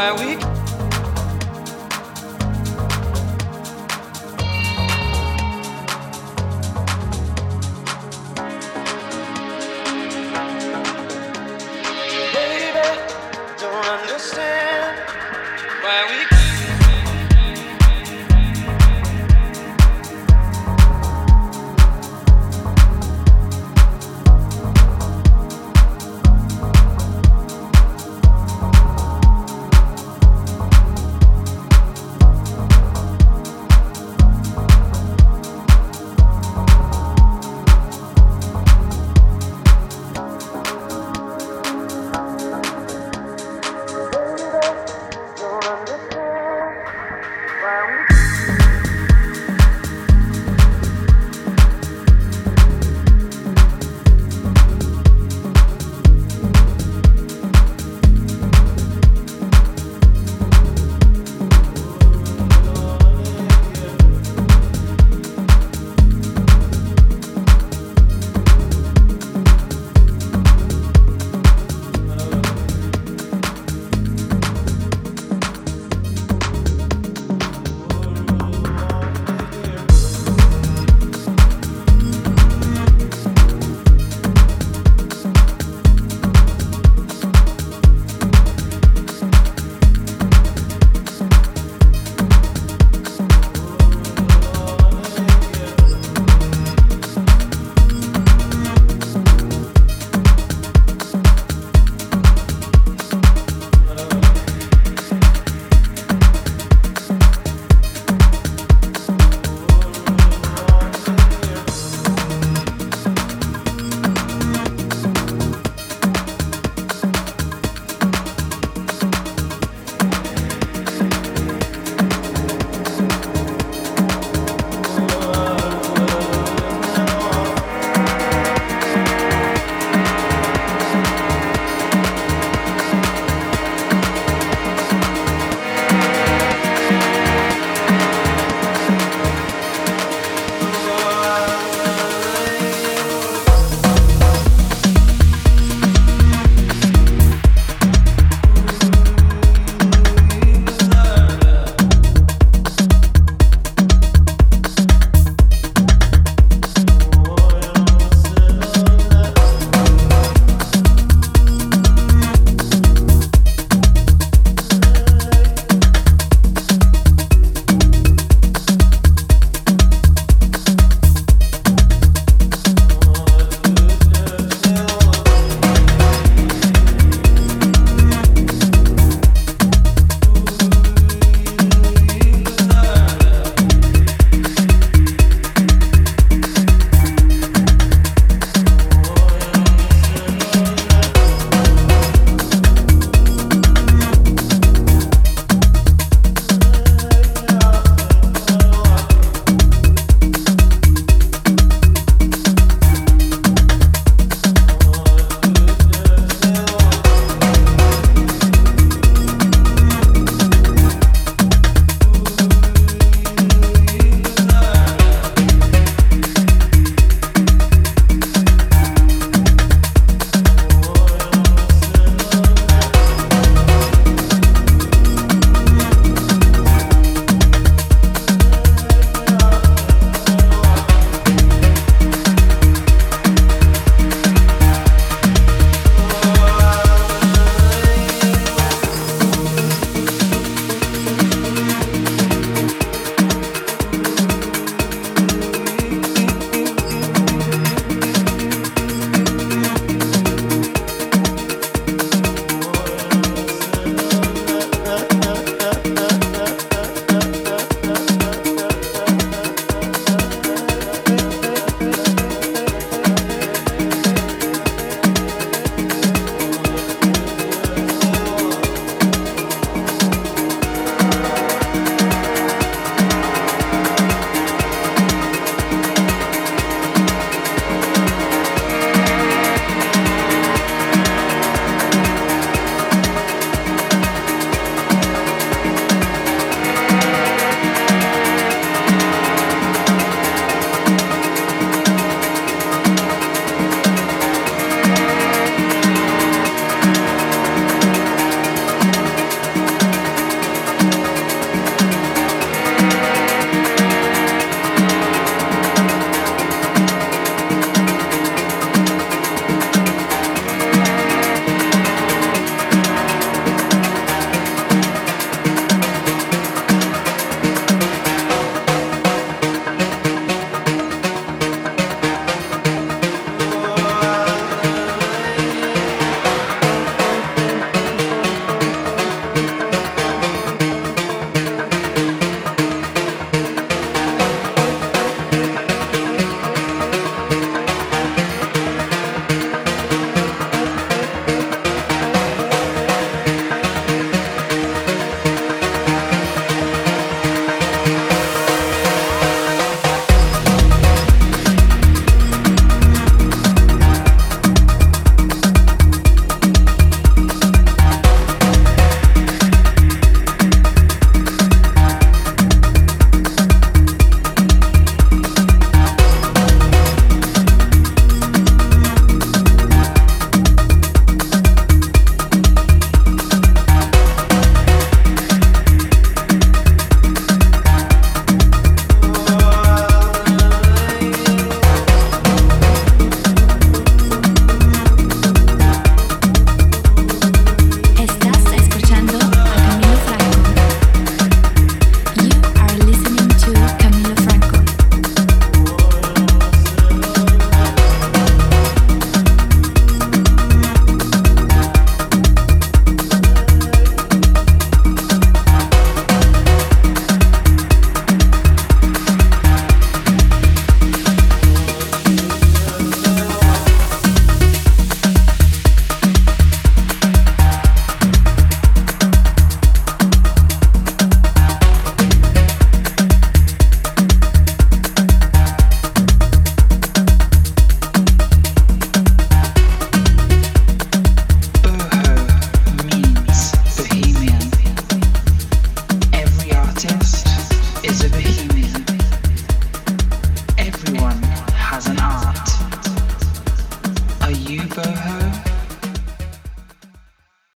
Why we